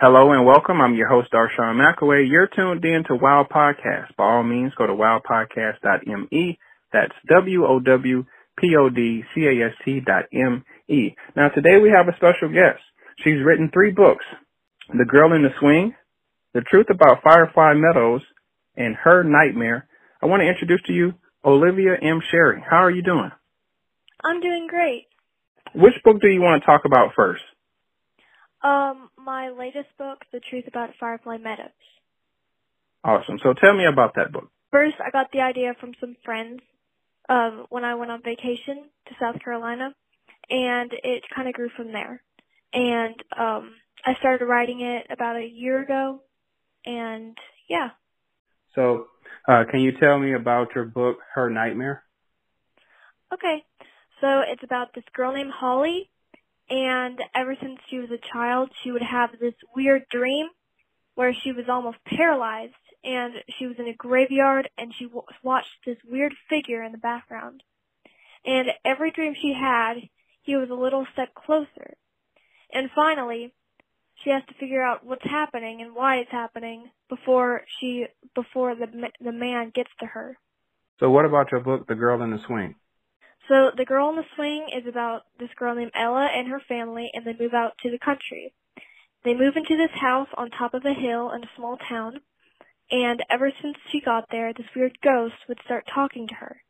Hello and welcome. I'm your host, Darshawn McAway. You're tuned in to Wow Podcast. By all means, go to wowpodcast.me. That's W-O-W-P-O-D-C-A-S-T dot M-E. Now today we have a special guest. She's written three books. The Girl in the Swing, The Truth About Firefly Meadows, and Her Nightmare. I want to introduce to you Olivia M. Sherry. How are you doing? I'm doing great. Which book do you want to talk about first? Um, my latest book, The Truth About Firefly Meadows. Awesome. So tell me about that book. First, I got the idea from some friends um, when I went on vacation to South Carolina, and it kind of grew from there. And um, I started writing it about a year ago, and yeah. So, uh, can you tell me about your book, Her Nightmare? Okay. So it's about this girl named Holly and ever since she was a child, she would have this weird dream where she was almost paralyzed and she was in a graveyard and she w- watched this weird figure in the background. And every dream she had, he was a little step closer. And finally, she has to figure out what's happening and why it's happening before she before the the man gets to her. So what about your book The Girl in the Swing? So the girl in the swing is about this girl named Ella and her family, and they move out to the country. They move into this house on top of a hill in a small town, and ever since she got there, this weird ghost would start talking to her.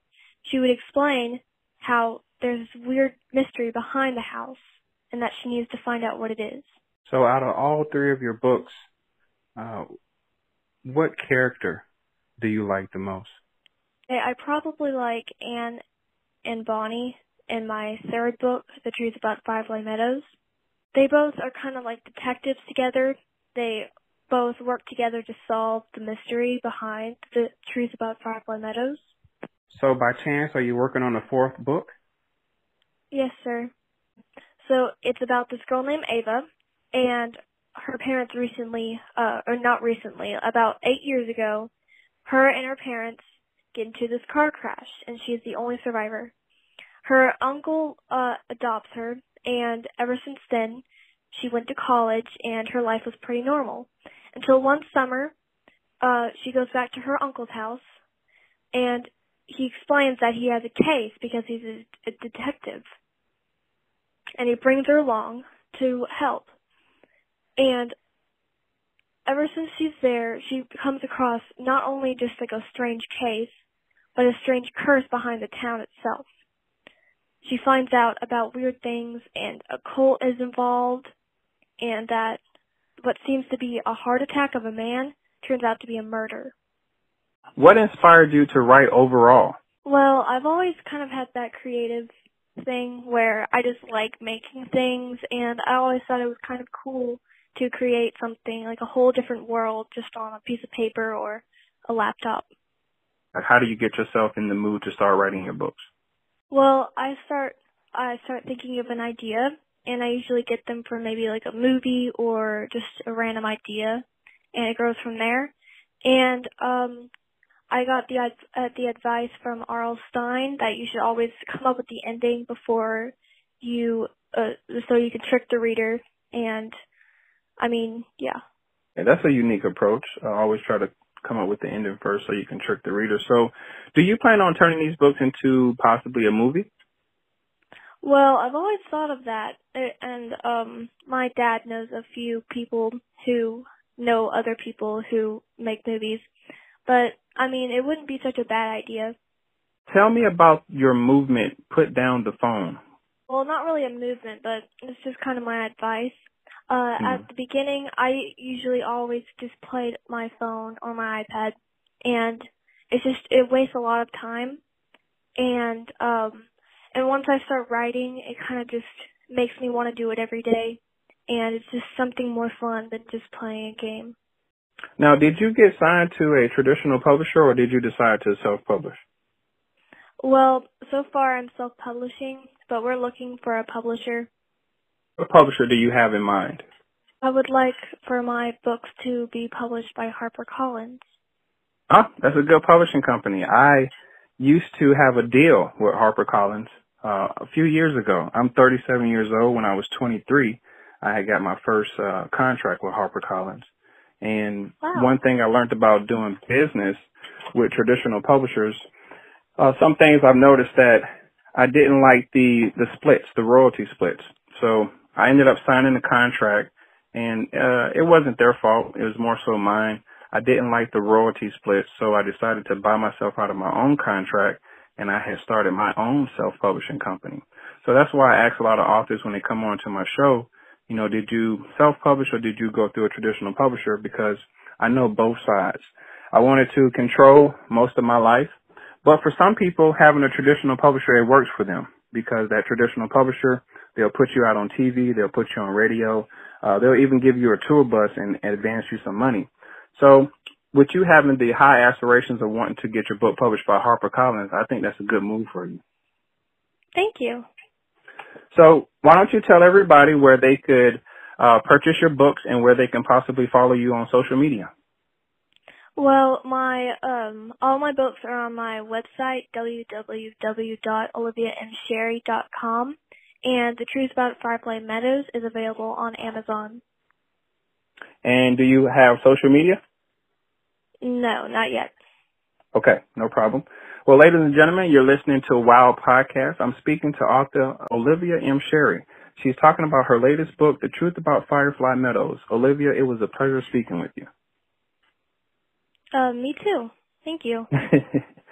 She would explain how there's this weird mystery behind the house, and that she needs to find out what it is. So out of all three of your books, uh, what character do you like the most? I probably like Anne and Bonnie in my third book, The Truth About Firefly Meadows. They both are kind of like detectives together. They both work together to solve the mystery behind the truth about Firefly Meadows. So by chance, are you working on a fourth book? Yes, sir. So it's about this girl named Ava, and her parents recently, uh, or not recently, about eight years ago, her and her parents get into this car crash, and she is the only survivor. Her uncle uh, adopts her, and ever since then, she went to college, and her life was pretty normal. Until one summer, uh, she goes back to her uncle's house, and he explains that he has a case because he's a, a detective. And he brings her along to help. And ever since she's there, she comes across not only just like a strange case, but a strange curse behind the town itself. She finds out about weird things and a cult is involved and that what seems to be a heart attack of a man turns out to be a murder. What inspired you to write overall? Well, I've always kind of had that creative thing where I just like making things and I always thought it was kind of cool to create something like a whole different world just on a piece of paper or a laptop. How do you get yourself in the mood to start writing your books? Well, I start I start thinking of an idea and I usually get them from maybe like a movie or just a random idea and it grows from there. And um I got the uh, the advice from R.L. Stine that you should always come up with the ending before you uh so you can trick the reader and I mean, yeah. Yeah, that's a unique approach. I always try to come up with the ending first so you can trick the reader. So, do you plan on turning these books into possibly a movie? Well, I've always thought of that, and um, my dad knows a few people who know other people who make movies. But I mean, it wouldn't be such a bad idea. Tell me about your movement. Put down the phone. Well, not really a movement, but it's just kind of my advice. Uh, mm-hmm. At the beginning, I usually always just played my phone or my iPad, and it's just it wastes a lot of time. And um, and once I start writing, it kind of just makes me want to do it every day, and it's just something more fun than just playing a game. Now, did you get signed to a traditional publisher, or did you decide to self-publish? Well, so far I'm self-publishing, but we're looking for a publisher what publisher do you have in mind? I would like for my books to be published by HarperCollins. Ah, that's a good publishing company. I used to have a deal with HarperCollins uh, a few years ago. I'm 37 years old. When I was 23, I had got my first uh, contract with HarperCollins. And wow. one thing I learned about doing business with traditional publishers, uh, some things I've noticed that I didn't like the the splits, the royalty splits. So I ended up signing the contract, and uh, it wasn't their fault. It was more so mine. I didn't like the royalty split, so I decided to buy myself out of my own contract, and I had started my own self-publishing company. So that's why I ask a lot of authors when they come on to my show, you know, did you self-publish or did you go through a traditional publisher? Because I know both sides. I wanted to control most of my life, but for some people, having a traditional publisher, it works for them because that traditional publisher, they'll put you out on TV, they'll put you on radio, uh, they'll even give you a tour bus and, and advance you some money. So with you having the high aspirations of wanting to get your book published by HarperCollins, I think that's a good move for you. Thank you. So why don't you tell everybody where they could uh, purchase your books and where they can possibly follow you on social media? Well, my um all my books are on my website www.oliviamsherry.com and The Truth About Firefly Meadows is available on Amazon. And do you have social media? No, not yet. Okay, no problem. Well, ladies and gentlemen, you're listening to Wow Podcast. I'm speaking to author Olivia M. Sherry. She's talking about her latest book, The Truth About Firefly Meadows. Olivia, it was a pleasure speaking with you. Uh, me too. Thank you.